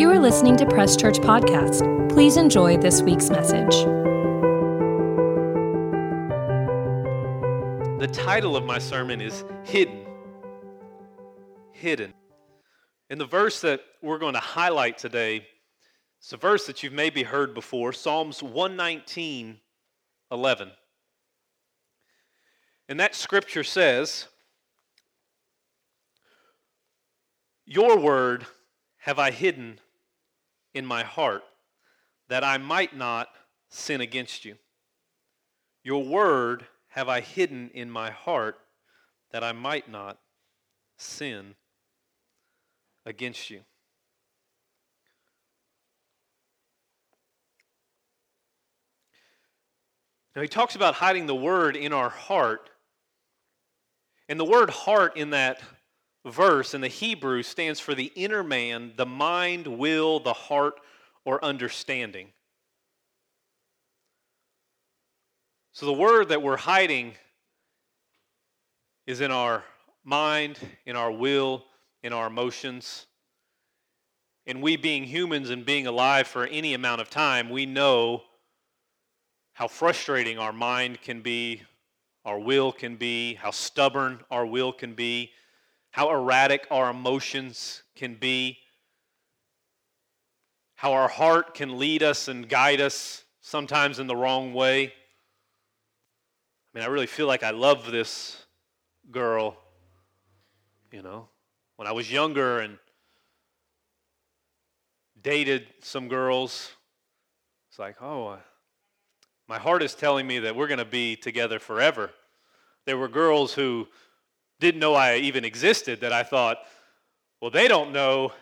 You are listening to Press Church Podcast. Please enjoy this week's message. The title of my sermon is Hidden. Hidden. And the verse that we're going to highlight today is a verse that you've maybe heard before Psalms 119 11. And that scripture says, Your word have I hidden in my heart that I might not sin against you. Your word have I hidden in my heart that I might not sin against you. Now, he talks about hiding the word in our heart. And the word heart in that verse in the Hebrew stands for the inner man, the mind, will, the heart, or understanding. So the word that we're hiding is in our mind, in our will, in our emotions. And we, being humans and being alive for any amount of time, we know how frustrating our mind can be, our will can be, how stubborn our will can be, how erratic our emotions can be, how our heart can lead us and guide us sometimes in the wrong way. I mean, I really feel like I love this girl, you know. When I was younger and dated some girls, it's like, oh, my heart is telling me that we're going to be together forever. There were girls who didn't know I even existed that I thought, well, they don't know,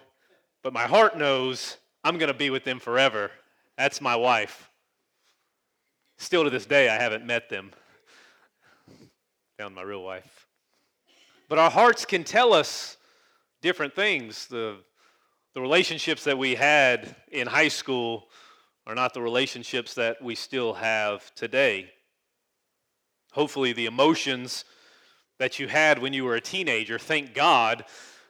but my heart knows I'm going to be with them forever. That's my wife. Still to this day, I haven't met them. Found my real wife. But our hearts can tell us different things. The, the relationships that we had in high school are not the relationships that we still have today. Hopefully, the emotions that you had when you were a teenager, thank God,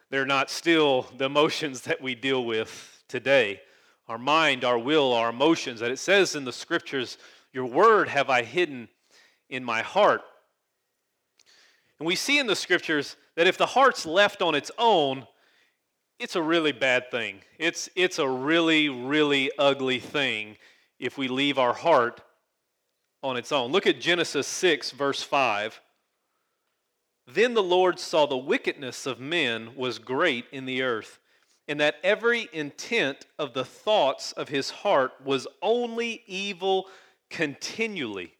they're not still the emotions that we deal with today. Our mind, our will, our emotions, that it says in the scriptures, Your word have I hidden in my heart. And we see in the scriptures that if the heart's left on its own, it's a really bad thing. It's, it's a really, really ugly thing if we leave our heart on its own. Look at Genesis 6, verse 5. Then the Lord saw the wickedness of men was great in the earth, and that every intent of the thoughts of his heart was only evil continually.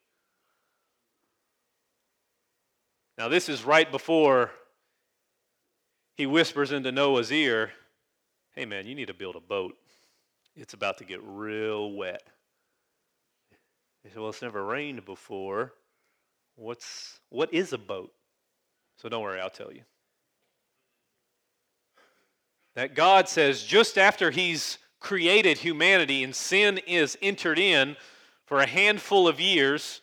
Now, this is right before he whispers into Noah's ear, Hey, man, you need to build a boat. It's about to get real wet. He said, Well, it's never rained before. What's, what is a boat? So don't worry, I'll tell you. That God says just after He's created humanity and sin is entered in for a handful of years,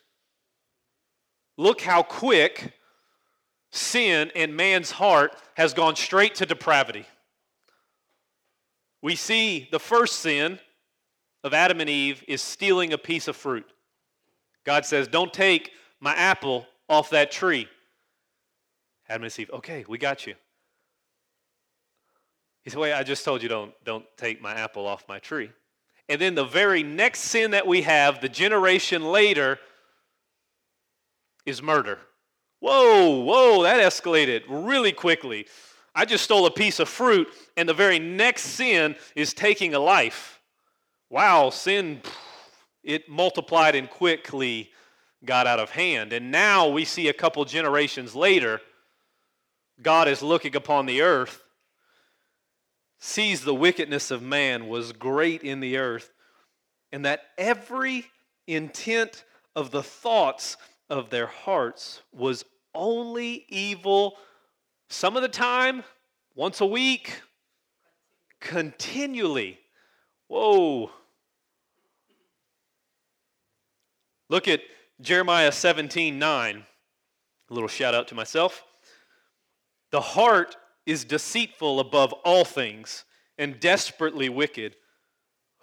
look how quick sin in man's heart has gone straight to depravity. We see the first sin of Adam and Eve is stealing a piece of fruit. God says, Don't take my apple off that tree. Adam and Eve, okay, we got you. He said, wait, I just told you don't, don't take my apple off my tree. And then the very next sin that we have, the generation later, is murder. Whoa, whoa, that escalated really quickly. I just stole a piece of fruit, and the very next sin is taking a life. Wow, sin, it multiplied and quickly got out of hand. And now we see a couple generations later, God is looking upon the earth, sees the wickedness of man was great in the earth, and that every intent of the thoughts of their hearts was only evil some of the time, once a week, continually. Whoa. Look at Jeremiah 17 9. A little shout out to myself. The heart is deceitful above all things and desperately wicked.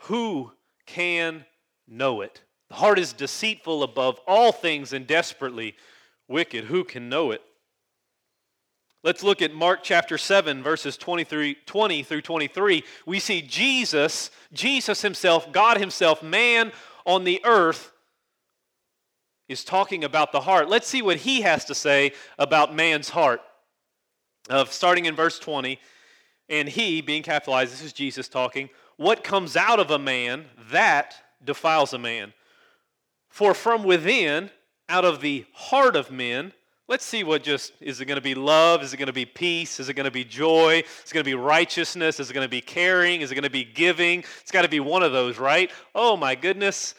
Who can know it? The heart is deceitful above all things and desperately wicked. Who can know it? Let's look at Mark chapter 7, verses 23, 20 through 23. We see Jesus, Jesus himself, God himself, man on the earth, is talking about the heart. Let's see what he has to say about man's heart. Uh, starting in verse 20, and he, being capitalized, this is Jesus talking, what comes out of a man, that defiles a man. For from within, out of the heart of men, Let's see what just is it going to be love? Is it going to be peace? Is it going to be joy? Is it going to be righteousness? Is it going to be caring? Is it going to be giving? It's got to be one of those, right? Oh my goodness.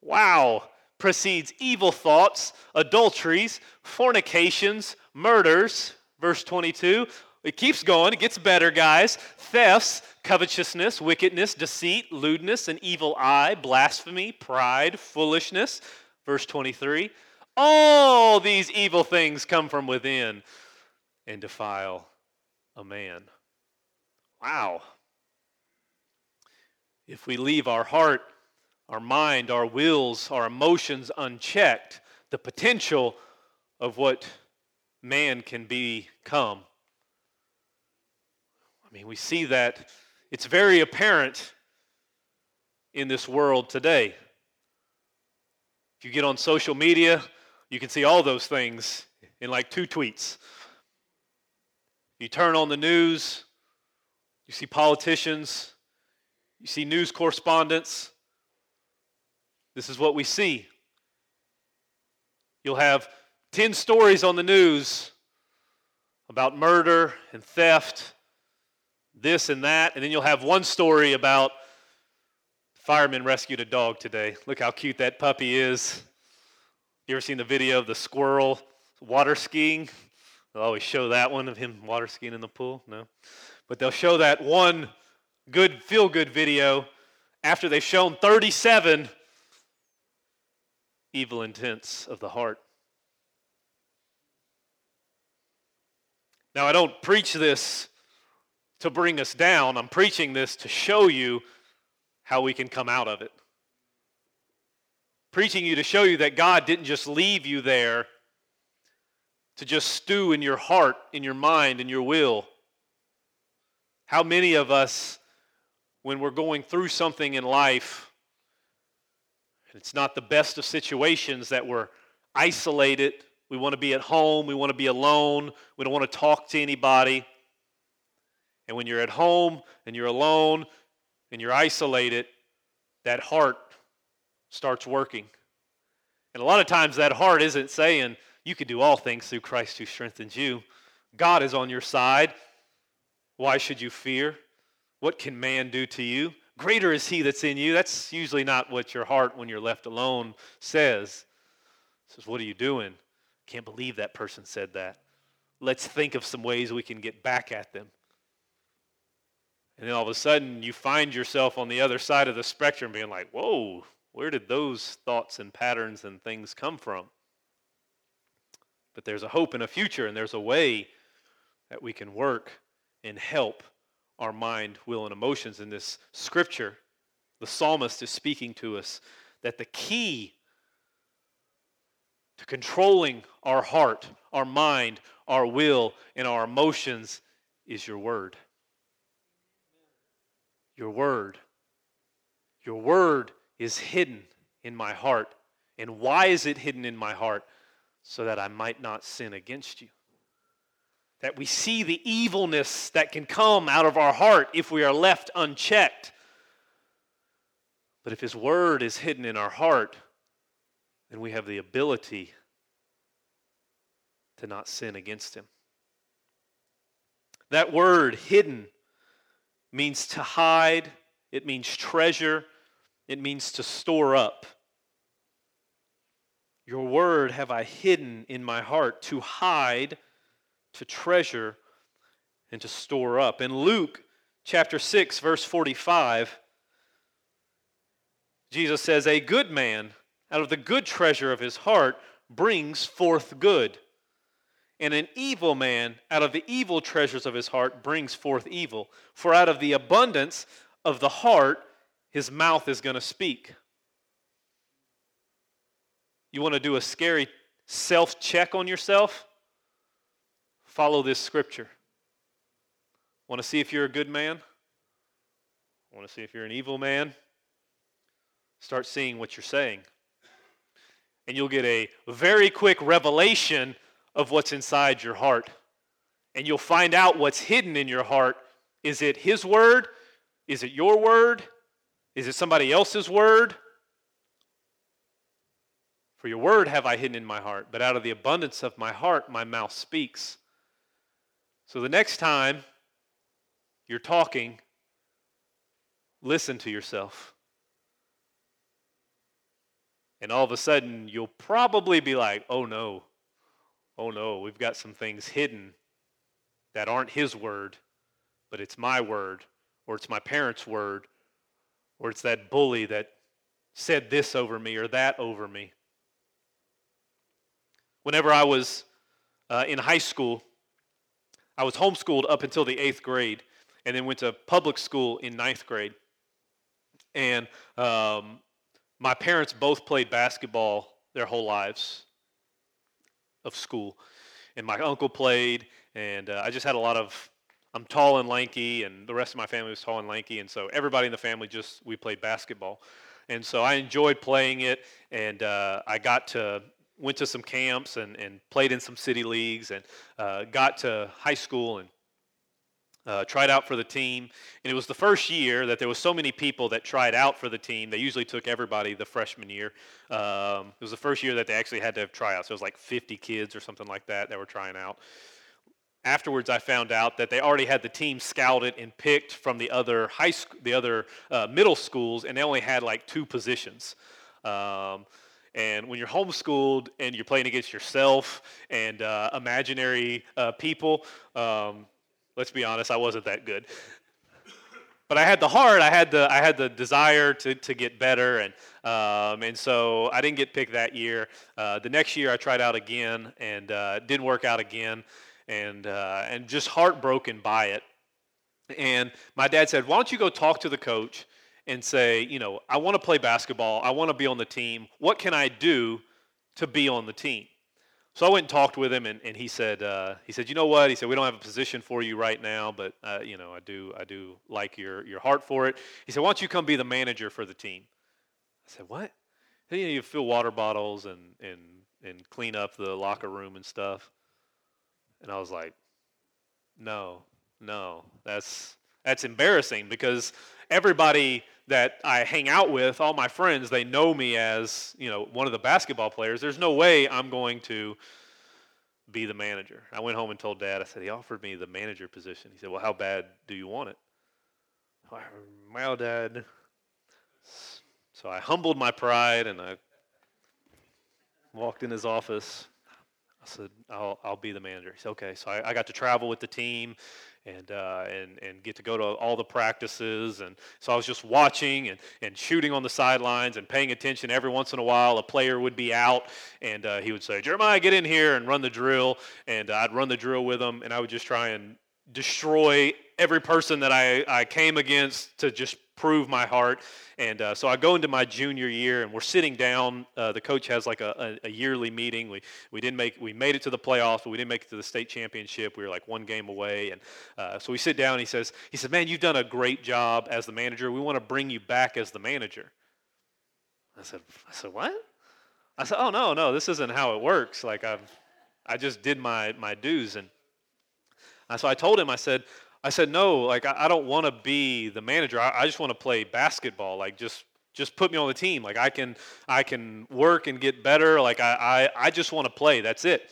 Wow. Proceeds evil thoughts, adulteries, fornications, murders. Verse 22. It keeps going. It gets better, guys. Thefts, covetousness, wickedness, deceit, lewdness, an evil eye, blasphemy, pride, foolishness. Verse 23 all these evil things come from within and defile a man. Wow. If we leave our heart, our mind, our wills, our emotions unchecked, the potential of what man can become. I mean, we see that it's very apparent in this world today. If you get on social media, you can see all those things in like two tweets. You turn on the news, you see politicians, you see news correspondents. This is what we see. You'll have 10 stories on the news about murder and theft, this and that, and then you'll have one story about firemen rescued a dog today. Look how cute that puppy is. You ever seen the video of the squirrel water skiing? They'll always show that one of him water skiing in the pool. No. But they'll show that one good, feel good video after they've shown 37 evil intents of the heart. Now, I don't preach this to bring us down, I'm preaching this to show you how we can come out of it preaching you to show you that God didn't just leave you there to just stew in your heart, in your mind, in your will. How many of us, when we're going through something in life, it's not the best of situations, that we're isolated, we want to be at home, we want to be alone, we don't want to talk to anybody. And when you're at home and you're alone and you're isolated, that heart starts working. And a lot of times that heart isn't saying, you can do all things through Christ who strengthens you. God is on your side. Why should you fear? What can man do to you? Greater is he that's in you. That's usually not what your heart, when you're left alone, says. It says, What are you doing? Can't believe that person said that. Let's think of some ways we can get back at them. And then all of a sudden, you find yourself on the other side of the spectrum being like, Whoa, where did those thoughts and patterns and things come from? But there's a hope and a future, and there's a way that we can work and help our mind, will, and emotions in this scripture. The psalmist is speaking to us that the key to controlling our heart, our mind, our will, and our emotions is your word. Your word. Your word is hidden in my heart. And why is it hidden in my heart? So that I might not sin against you. That we see the evilness that can come out of our heart if we are left unchecked. But if His Word is hidden in our heart, then we have the ability to not sin against Him. That word, hidden, means to hide, it means treasure, it means to store up. Your word have I hidden in my heart to hide, to treasure, and to store up. In Luke chapter 6, verse 45, Jesus says, A good man out of the good treasure of his heart brings forth good, And an evil man, out of the evil treasures of his heart, brings forth evil. For out of the abundance of the heart, his mouth is going to speak. You want to do a scary self check on yourself? Follow this scripture. Want to see if you're a good man? Want to see if you're an evil man? Start seeing what you're saying. And you'll get a very quick revelation of what's inside your heart. And you'll find out what's hidden in your heart. Is it His word? Is it your word? Is it somebody else's word? For your word have I hidden in my heart, but out of the abundance of my heart my mouth speaks. So the next time you're talking, listen to yourself. And all of a sudden, you'll probably be like, oh no, oh no, we've got some things hidden that aren't His word, but it's my word, or it's my parents' word, or it's that bully that said this over me or that over me. Whenever I was uh, in high school, I was homeschooled up until the eighth grade and then went to public school in ninth grade. And um, my parents both played basketball their whole lives of school. And my uncle played, and uh, I just had a lot of. I'm tall and lanky, and the rest of my family was tall and lanky, and so everybody in the family just we played basketball, and so I enjoyed playing it, and uh, I got to went to some camps and, and played in some city leagues, and uh, got to high school and uh, tried out for the team. And it was the first year that there was so many people that tried out for the team. They usually took everybody the freshman year. Um, it was the first year that they actually had to have tryouts. It was like 50 kids or something like that that were trying out. Afterwards, I found out that they already had the team scouted and picked from the other high school, the other uh, middle schools, and they only had like two positions. Um, and when you're homeschooled and you're playing against yourself and uh, imaginary uh, people, um, Let's be honest, I wasn't that good. But I had the heart, I had the, I had the desire to, to get better, and, um, and so I didn't get picked that year. Uh, the next year I tried out again, and uh, didn't work out again, and, uh, and just heartbroken by it. And my dad said, Why don't you go talk to the coach and say, You know, I want to play basketball, I want to be on the team. What can I do to be on the team? So I went and talked with him, and, and he said, uh, he said, you know what? He said, we don't have a position for you right now, but uh, you know, I do, I do like your your heart for it. He said, why don't you come be the manager for the team? I said, what? You, know, you fill water bottles and and and clean up the locker room and stuff. And I was like, no, no, that's that's embarrassing because everybody that I hang out with, all my friends, they know me as, you know, one of the basketball players. There's no way I'm going to be the manager. I went home and told dad, I said, he offered me the manager position. He said, well, how bad do you want it? Well, dad. So I humbled my pride and I walked in his office. I said, I'll, I'll be the manager. He said, okay. So I, I got to travel with the team and, uh, and, and get to go to all the practices. And so I was just watching and, and shooting on the sidelines and paying attention. Every once in a while, a player would be out, and uh, he would say, Jeremiah, get in here and run the drill. And I'd run the drill with him, and I would just try and destroy every person that I, I came against to just prove my heart. And uh, so I go into my junior year, and we're sitting down. Uh, the coach has like a, a, a, yearly meeting. We we didn't make we made it to the playoffs, but we didn't make it to the state championship. We were like one game away, and uh, so we sit down. And he says he said, "Man, you've done a great job as the manager. We want to bring you back as the manager." I said, "I said what?" I said, "Oh no, no, this isn't how it works. Like I've I just did my my dues and." So I told him, I said, I said, no, like I, I don't want to be the manager. I, I just want to play basketball. Like just just put me on the team. Like I can I can work and get better. Like I I, I just want to play. That's it.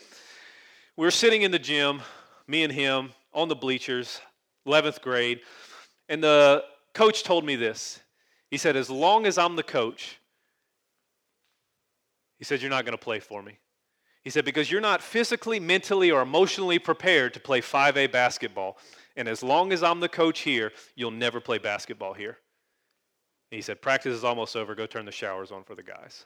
We were sitting in the gym, me and him, on the bleachers, 11th grade, and the coach told me this. He said, as long as I'm the coach, he said, you're not going to play for me. He said, because you're not physically, mentally, or emotionally prepared to play 5A basketball. And as long as I'm the coach here, you'll never play basketball here. he said, Practice is almost over. Go turn the showers on for the guys.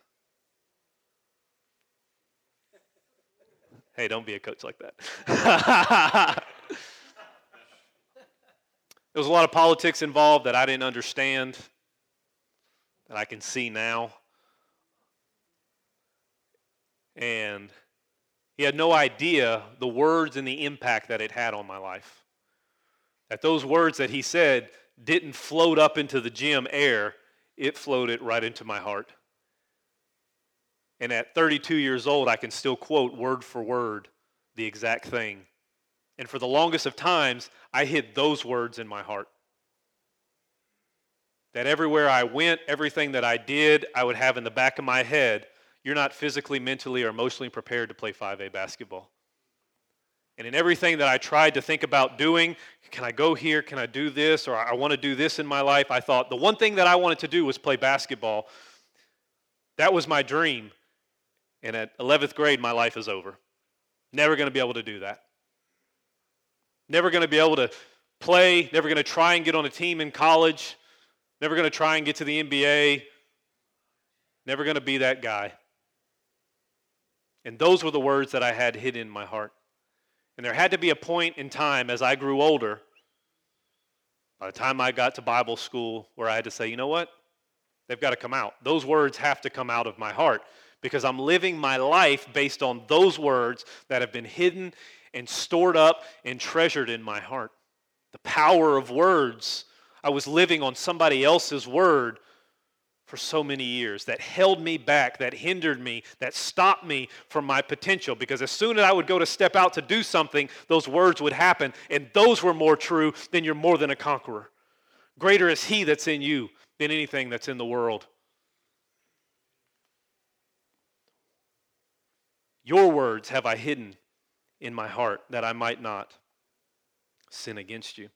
Hey, don't be a coach like that. there was a lot of politics involved that I didn't understand, that I can see now. And he had no idea the words and the impact that it had on my life. That those words that he said didn't float up into the gym air, it floated right into my heart. And at 32 years old, I can still quote word for word the exact thing. And for the longest of times, I hid those words in my heart. That everywhere I went, everything that I did, I would have in the back of my head, you're not physically, mentally, or emotionally prepared to play 5A basketball. And in everything that I tried to think about doing, can I go here? Can I do this? Or I want to do this in my life. I thought the one thing that I wanted to do was play basketball. That was my dream. And at 11th grade, my life is over. Never going to be able to do that. Never going to be able to play. Never going to try and get on a team in college. Never going to try and get to the NBA. Never going to be that guy. And those were the words that I had hidden in my heart. And there had to be a point in time as I grew older, by the time I got to Bible school, where I had to say, you know what? They've got to come out. Those words have to come out of my heart because I'm living my life based on those words that have been hidden and stored up and treasured in my heart. The power of words. I was living on somebody else's word for so many years that held me back, that hindered me, that stopped me from my potential. Because as soon as I would go to step out to do something, those words would happen. And those were more true than you're more than a conqueror. Greater is He that's in you than anything that's in the world. Your words have I hidden in my heart that I might not sin against you.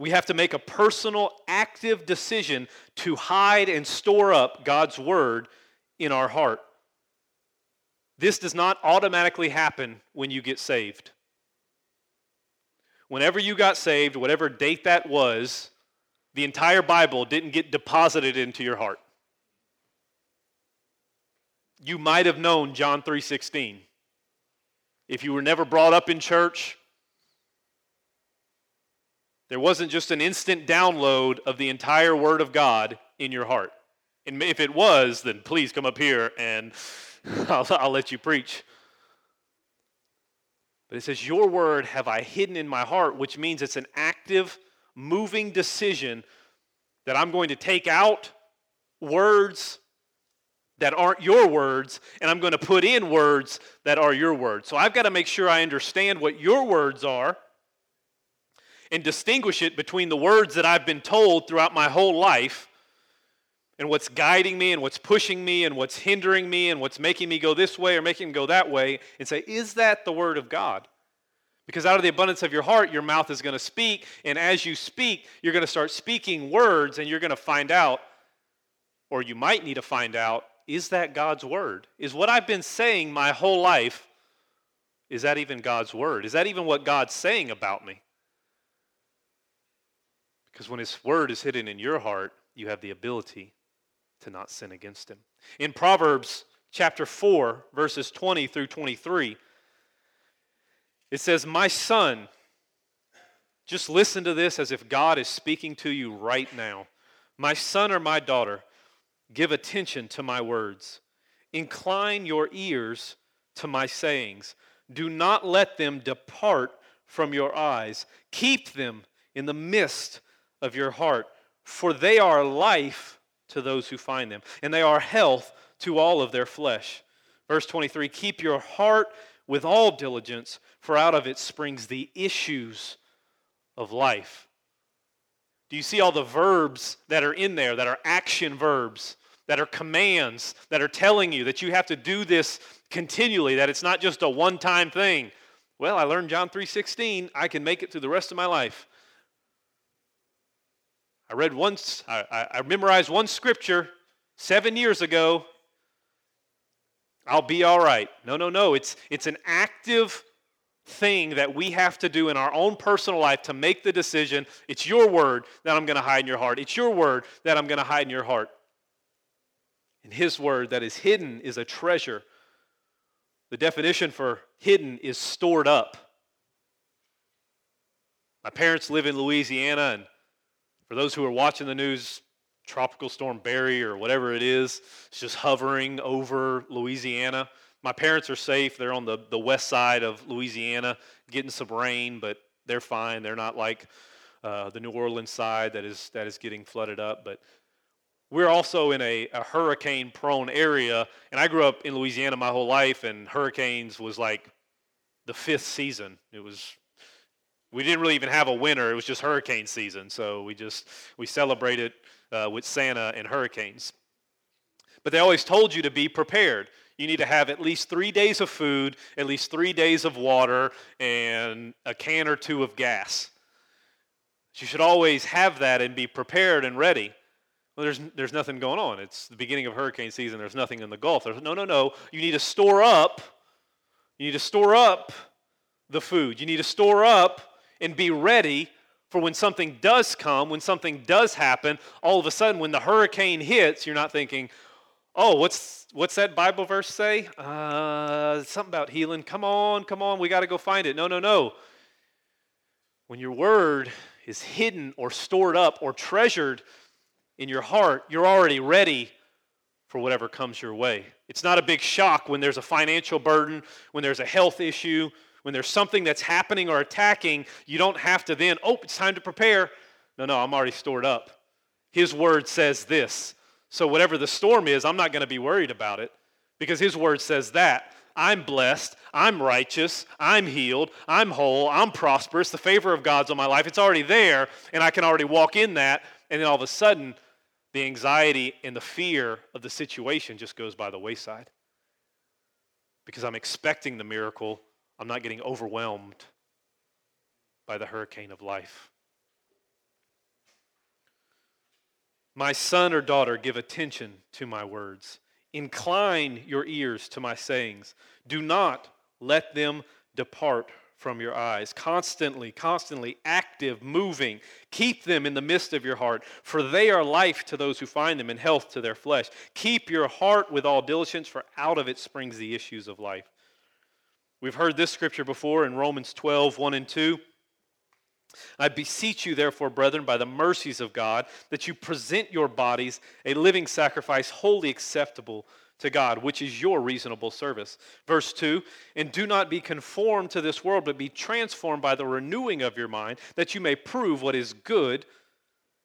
We have to make a personal, active decision to hide and store up God's word in our heart. This does not automatically happen when you get saved. Whenever you got saved, whatever date that was, the entire Bible didn't get deposited into your heart. You might have known John 3:16. If you were never brought up in church, there wasn't just an instant download of the entire Word of God in your heart. And if it was, then please come up here and I'll, I'll let you preach. But it says, Your word have I hidden in my heart, which means it's an active, moving decision that I'm going to take out words that aren't your words, and I'm going to put in words that are your words. So I've got to make sure I understand what your words are and distinguish it between the words that I've been told throughout my whole life and what's guiding me and what's pushing me and what's hindering me and what's making me go this way or making me go that way and say, is that the word of God? Because out of the abundance of your heart, your mouth is going to speak. And as you speak, you're going to start speaking words and you're going to find out, or you might need to find out, is that God's word? Is what I've been saying my whole life, is that even God's word? Is that even what God's saying about me? Because when His word is hidden in your heart, you have the ability to not sin against Him. In Proverbs chapter 4, verses 20 through 23, it says, My son, just listen to this as if God is speaking to you right now. My son or my daughter, give attention to my words. Incline your ears to my sayings. Do not let them depart from your eyes. Keep them in the midst of your heart, for they are life to those who find them, and they are health to all of their flesh. Verse 23 Keep your heart with all diligence, for out of it springs the issues of life. Do you see all the verbs that are in there that are action verbs, that are commands, that are telling you that you have to do this continually, that it's not just a one time thing? Well, I learned John 3:16, I can make it through the rest of my life. I read once, I, I memorized one scripture seven years ago. I'll be all right. No, no, no. It's, it's an active thing that we have to do in our own personal life to make the decision. It's your word that I'm going to hide in your heart. It's your word that I'm going to hide in your heart. And his word that is hidden is a treasure The definition for hidden is stored up. My parents live in Louisiana, and for those who are watching the news, Tropical Storm Barry or whatever it is, it's just hovering over Louisiana. My parents are safe. They're on the, the west side of Louisiana, getting some rain, but they're fine. They're not like uh, the New Orleans side that is, that is getting flooded up. But we're also in a, a hurricane prone area. And I grew up in Louisiana my whole life, and hurricanes was like the fifth season. It was we didn't really even have a winter. It was just hurricane season. So we just, we celebrated uh, with Santa and hurricanes. But they always told you to be prepared. You need to have at least three days of food, at least three days of water, and a can or two of gas. You should always have that and be prepared and ready. Well, there's, there's nothing going on. It's the beginning of hurricane season. There's nothing in the Gulf. There's, no, no, no. You need to store up. You need to store up the food. You need to store up and be ready for when something does come, when something does happen, all of a sudden when the hurricane hits, you're not thinking, oh, what's, what's that Bible verse say? Uh, something about healing. Come on, come on, we got to go find it. No, no, no. When your word is hidden or stored up or treasured in your heart, you're already ready for whatever comes your way. It's not a big shock when there's a financial burden, when there's a health issue, when there's something that's happening or attacking, you don't have to then, oh, it's time to prepare. No, no, I'm already stored up. His word says this. So, whatever the storm is, I'm not going to be worried about it because His word says that. I'm blessed. I'm righteous. I'm healed. I'm whole. I'm prosperous. The favor of God's on my life. It's already there, and I can already walk in that. And then all of a sudden, the anxiety and the fear of the situation just goes by the wayside because I'm expecting the miracle I'm not getting overwhelmed by the hurricane of life. My son or daughter, give attention to my words. Incline your ears to my sayings. Do not let them depart from your eyes. Constantly, constantly active, moving. Keep them in the midst of your heart, for they are life to those who find them and health to their flesh. Keep your heart with all diligence, for out of it springs the issues of life. We've heard this scripture before in Romans 12, 1 and 2. I beseech you, therefore, brethren, by the mercies of God, that you present your bodies a living sacrifice, wholly acceptable to God, which is your reasonable service. Verse 2 And do not be conformed to this world, but be transformed by the renewing of your mind, that you may prove what is good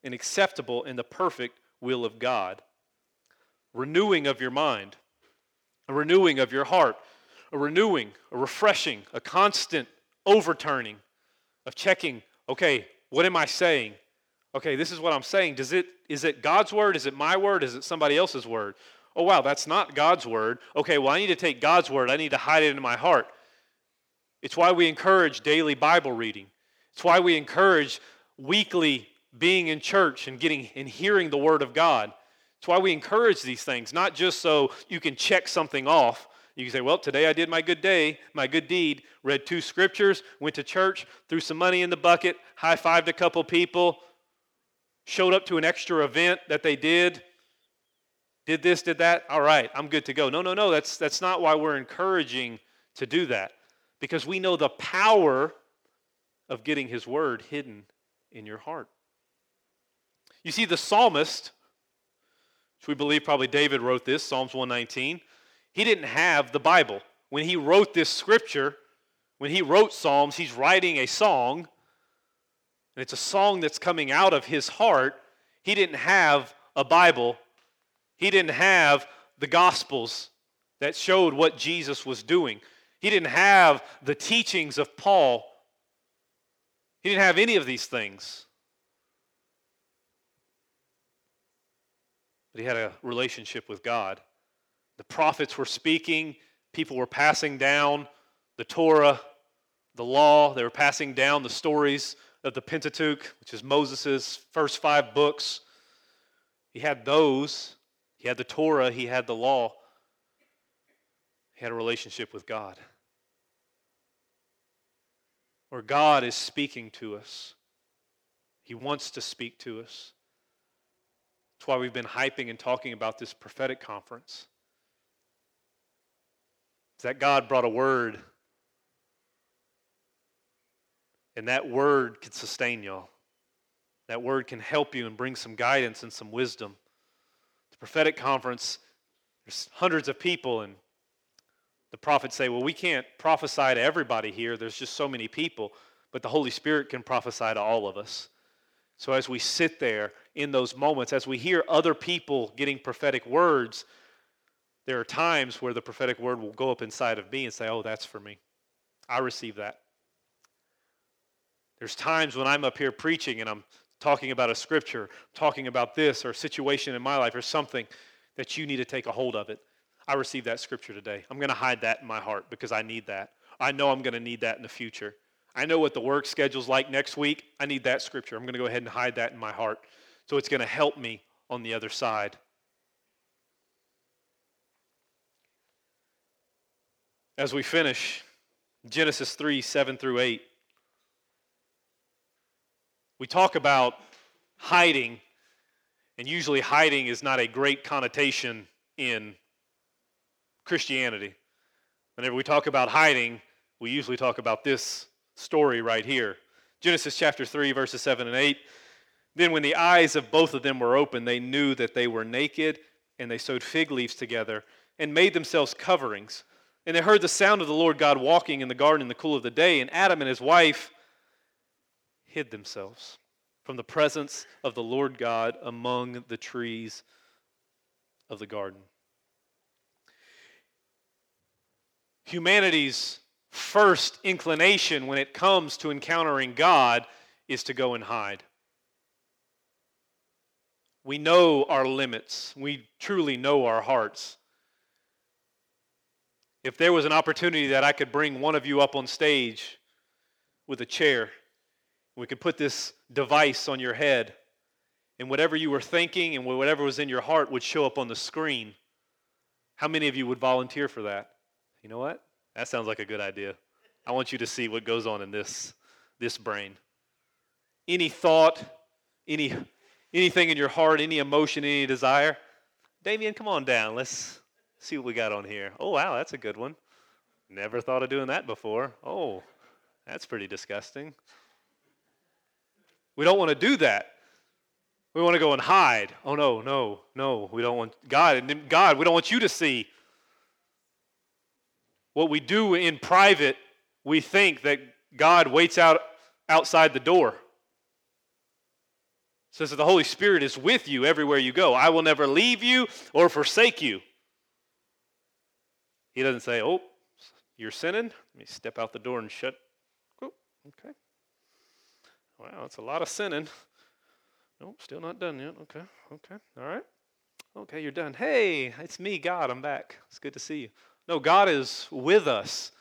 and acceptable in the perfect will of God. Renewing of your mind, a renewing of your heart a renewing, a refreshing, a constant overturning of checking, okay, what am I saying? Okay, this is what I'm saying. Does it is it God's word? Is it my word? Is it somebody else's word? Oh wow, that's not God's word. Okay, well I need to take God's word. I need to hide it in my heart. It's why we encourage daily Bible reading. It's why we encourage weekly being in church and getting and hearing the word of God. It's why we encourage these things, not just so you can check something off, you can say, well, today I did my good day, my good deed, read two scriptures, went to church, threw some money in the bucket, high fived a couple people, showed up to an extra event that they did, did this, did that. All right, I'm good to go. No, no, no, that's, that's not why we're encouraging to do that. Because we know the power of getting his word hidden in your heart. You see, the psalmist, which we believe probably David wrote this, Psalms 119. He didn't have the Bible. When he wrote this scripture, when he wrote Psalms, he's writing a song, and it's a song that's coming out of his heart. He didn't have a Bible, he didn't have the Gospels that showed what Jesus was doing. He didn't have the teachings of Paul. He didn't have any of these things. But he had a relationship with God. The prophets were speaking, people were passing down the Torah, the law, they were passing down the stories of the Pentateuch, which is Moses' first five books. He had those, he had the Torah, he had the law, he had a relationship with God. Where God is speaking to us, He wants to speak to us. That's why we've been hyping and talking about this prophetic conference. That God brought a word. And that word can sustain y'all. That word can help you and bring some guidance and some wisdom. The prophetic conference, there's hundreds of people, and the prophets say, Well, we can't prophesy to everybody here. There's just so many people. But the Holy Spirit can prophesy to all of us. So as we sit there in those moments, as we hear other people getting prophetic words, there are times where the prophetic word will go up inside of me and say, Oh, that's for me. I receive that. There's times when I'm up here preaching and I'm talking about a scripture, talking about this or a situation in my life or something that you need to take a hold of it. I receive that scripture today. I'm going to hide that in my heart because I need that. I know I'm going to need that in the future. I know what the work schedule's like next week. I need that scripture. I'm going to go ahead and hide that in my heart. So it's going to help me on the other side. As we finish, Genesis 3 7 through 8, we talk about hiding, and usually hiding is not a great connotation in Christianity. Whenever we talk about hiding, we usually talk about this story right here. Genesis chapter 3, verses 7 and 8. Then, when the eyes of both of them were open, they knew that they were naked, and they sewed fig leaves together and made themselves coverings. And they heard the sound of the Lord God walking in the garden in the cool of the day, and Adam and his wife hid themselves from the presence of the Lord God among the trees of the garden. Humanity's first inclination when it comes to encountering God is to go and hide. We know our limits. We truly know our hearts. If there was an opportunity that I could bring one of you up on stage with a chair, we could put this device on your head, and whatever you were thinking and whatever was in your heart would show up on the screen, how many of you would volunteer for that? You know what? That sounds like a good idea. I want you to see what goes on in this, this brain. Any thought, any, anything in your heart, any emotion, any desire. Damien, come on down. Let's see what we got on here. Oh, wow, that's a good one. Never thought of doing that before. Oh, that's pretty disgusting. We don't want to do that. We want to go and hide. Oh, no, no, no. We don't want God. God, we don't want you to see what we do in private, we think that God waits out outside the door. Says that the Holy Spirit is with you everywhere you go. I will never leave you or forsake you. He doesn't say, Oh, you're sinning. Let me step out the door and shut. Okay. Wow, that's a lot of sinning. Nope, still not done yet. Okay, okay, all right. Okay, you're done. Hey, it's me, God. I'm back. It's good to see you. No, God is with us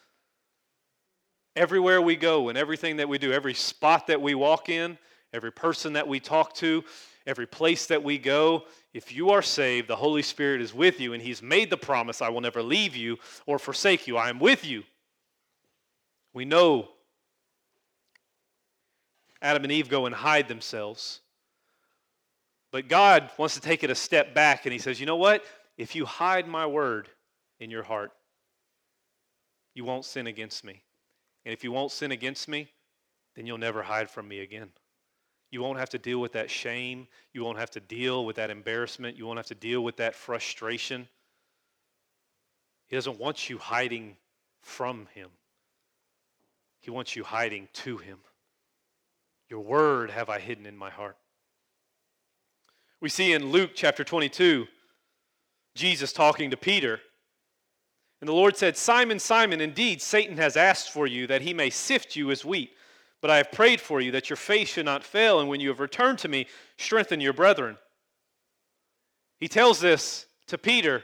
everywhere we go and everything that we do, every spot that we walk in, every person that we talk to, every place that we go. If you are saved, the Holy Spirit is with you, and He's made the promise I will never leave you or forsake you. I am with you. We know Adam and Eve go and hide themselves. But God wants to take it a step back, and He says, You know what? If you hide my word, in your heart, you won't sin against me. And if you won't sin against me, then you'll never hide from me again. You won't have to deal with that shame. You won't have to deal with that embarrassment. You won't have to deal with that frustration. He doesn't want you hiding from Him, He wants you hiding to Him. Your word have I hidden in my heart. We see in Luke chapter 22, Jesus talking to Peter and the Lord said, Simon, Simon, indeed Satan has asked for you that he may sift you as wheat. But I have prayed for you that your faith should not fail, and when you have returned to me, strengthen your brethren. He tells this to Peter.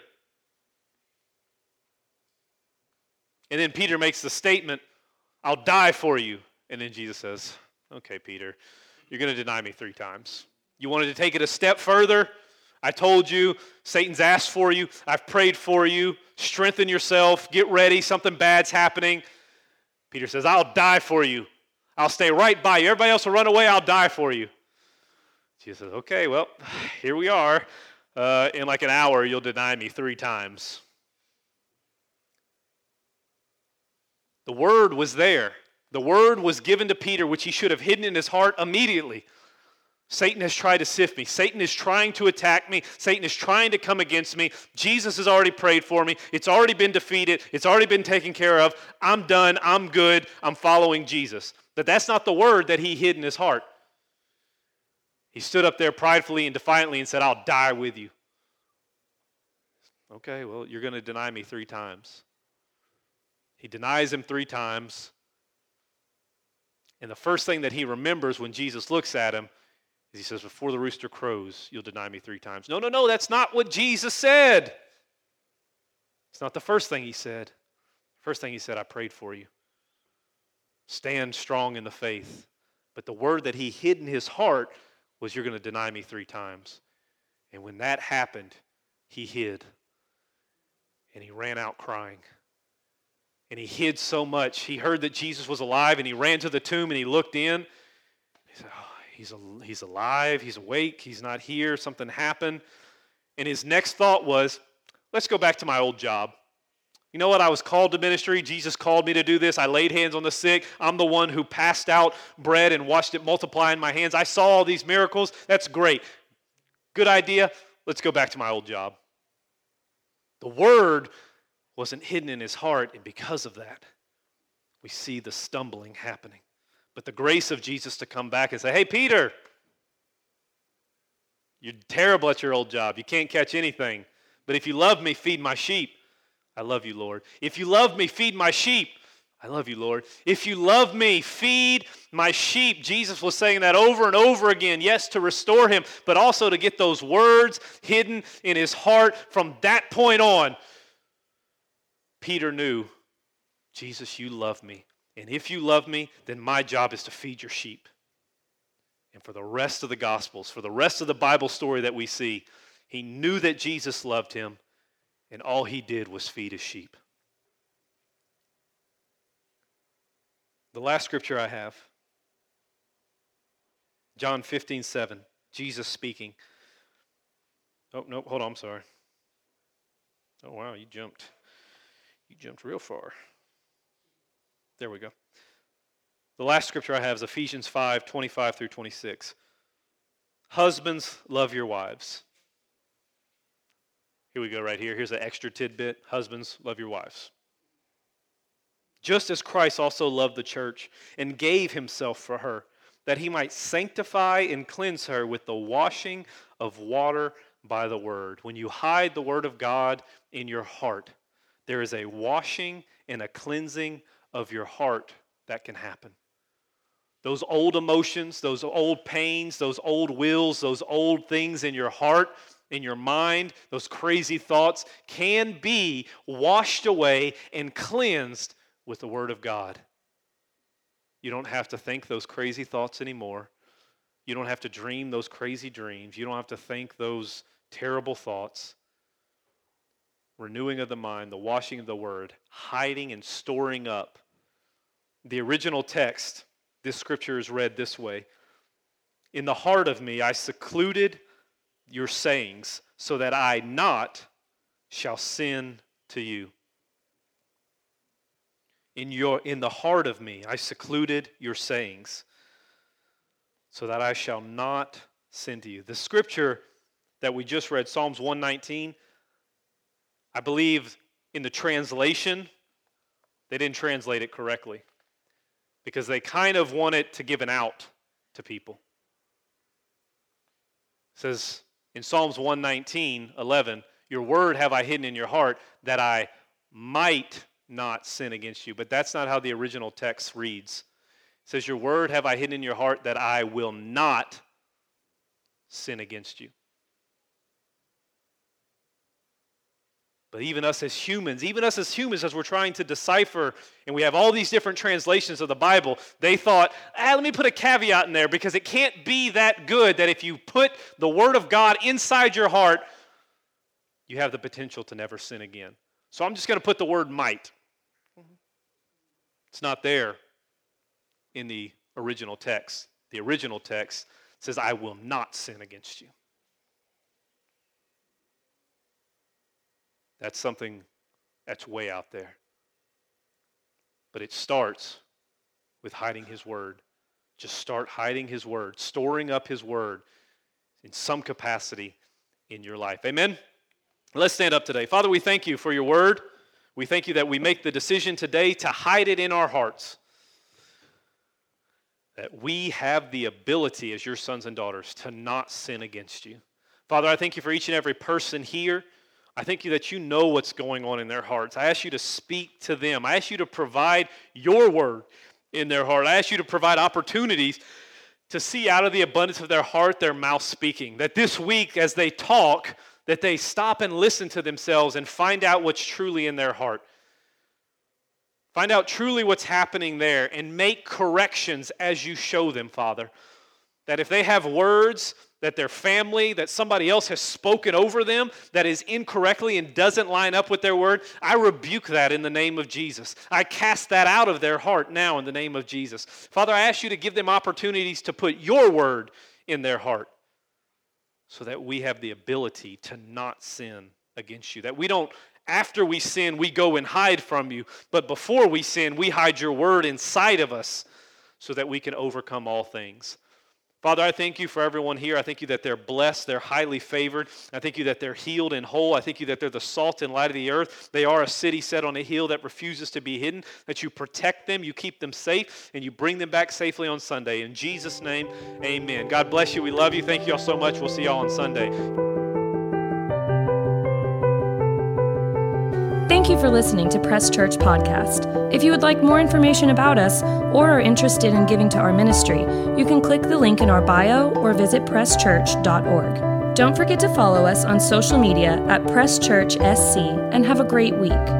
And then Peter makes the statement, I'll die for you. And then Jesus says, Okay, Peter, you're going to deny me three times. You wanted to take it a step further? I told you, Satan's asked for you. I've prayed for you. Strengthen yourself. Get ready. Something bad's happening. Peter says, I'll die for you. I'll stay right by you. Everybody else will run away. I'll die for you. Jesus says, Okay, well, here we are. Uh, in like an hour, you'll deny me three times. The word was there. The word was given to Peter, which he should have hidden in his heart immediately. Satan has tried to sift me. Satan is trying to attack me. Satan is trying to come against me. Jesus has already prayed for me. It's already been defeated. It's already been taken care of. I'm done. I'm good. I'm following Jesus. But that's not the word that he hid in his heart. He stood up there pridefully and defiantly and said, I'll die with you. Okay, well, you're going to deny me three times. He denies him three times. And the first thing that he remembers when Jesus looks at him is he says, Before the rooster crows, you'll deny me three times. No, no, no, that's not what Jesus said. It's not the first thing he said. First thing he said, I prayed for you. Stand strong in the faith. But the word that he hid in his heart was, You're going to deny me three times. And when that happened, he hid. And he ran out crying. And he hid so much. He heard that Jesus was alive and he ran to the tomb and he looked in. He said, oh, He's, he's alive, he's awake, he's not here, something happened. And his next thought was, let's go back to my old job. You know what? I was called to ministry. Jesus called me to do this. I laid hands on the sick. I'm the one who passed out bread and watched it multiply in my hands. I saw all these miracles. That's great. Good idea. Let's go back to my old job. The word wasn't hidden in his heart, and because of that, we see the stumbling happening. But the grace of Jesus to come back and say, hey, Peter, you're terrible at your old job. You can't catch anything. But if you love me, feed my sheep. I love you, Lord. If you love me, feed my sheep. I love you, Lord. If you love me, feed my sheep. Jesus was saying that over and over again. Yes, to restore him, but also to get those words hidden in his heart. From that point on, Peter knew, Jesus, you love me. And if you love me, then my job is to feed your sheep. And for the rest of the Gospels, for the rest of the Bible story that we see, he knew that Jesus loved him, and all he did was feed his sheep. The last scripture I have, John 15, 7, Jesus speaking. Oh, no, hold on, I'm sorry. Oh, wow, you jumped. You jumped real far. There we go. The last scripture I have is Ephesians 5 25 through 26. Husbands, love your wives. Here we go, right here. Here's an extra tidbit. Husbands, love your wives. Just as Christ also loved the church and gave himself for her, that he might sanctify and cleanse her with the washing of water by the word. When you hide the word of God in your heart, there is a washing and a cleansing of your heart that can happen. Those old emotions, those old pains, those old wills, those old things in your heart, in your mind, those crazy thoughts can be washed away and cleansed with the Word of God. You don't have to think those crazy thoughts anymore. You don't have to dream those crazy dreams. You don't have to think those terrible thoughts renewing of the mind, the washing of the word, hiding and storing up. The original text, this scripture is read this way In the heart of me I secluded your sayings, so that I not shall sin to you. In, your, in the heart of me I secluded your sayings, so that I shall not sin to you. The scripture that we just read, Psalms 119, I believe in the translation, they didn't translate it correctly because they kind of want it to give an out to people. It says in Psalms 119, 11, Your word have I hidden in your heart that I might not sin against you. But that's not how the original text reads. It says, Your word have I hidden in your heart that I will not sin against you. But even us as humans, even us as humans, as we're trying to decipher, and we have all these different translations of the Bible, they thought, ah, let me put a caveat in there because it can't be that good that if you put the Word of God inside your heart, you have the potential to never sin again. So I'm just going to put the word might. It's not there in the original text. The original text says, I will not sin against you. That's something that's way out there. But it starts with hiding His Word. Just start hiding His Word, storing up His Word in some capacity in your life. Amen? Let's stand up today. Father, we thank you for your Word. We thank you that we make the decision today to hide it in our hearts. That we have the ability as your sons and daughters to not sin against you. Father, I thank you for each and every person here. I thank you that you know what's going on in their hearts. I ask you to speak to them. I ask you to provide your word in their heart. I ask you to provide opportunities to see out of the abundance of their heart their mouth speaking. That this week, as they talk, that they stop and listen to themselves and find out what's truly in their heart. Find out truly what's happening there and make corrections as you show them, Father. That if they have words that their family, that somebody else has spoken over them that is incorrectly and doesn't line up with their word, I rebuke that in the name of Jesus. I cast that out of their heart now in the name of Jesus. Father, I ask you to give them opportunities to put your word in their heart so that we have the ability to not sin against you. That we don't, after we sin, we go and hide from you, but before we sin, we hide your word inside of us so that we can overcome all things. Father, I thank you for everyone here. I thank you that they're blessed, they're highly favored. I thank you that they're healed and whole. I thank you that they're the salt and light of the earth. They are a city set on a hill that refuses to be hidden, that you protect them, you keep them safe, and you bring them back safely on Sunday. In Jesus' name, amen. God bless you. We love you. Thank you all so much. We'll see y'all on Sunday. You for listening to Press Church Podcast. If you would like more information about us or are interested in giving to our ministry, you can click the link in our bio or visit presschurch.org. Don't forget to follow us on social media at Press Church SC and have a great week.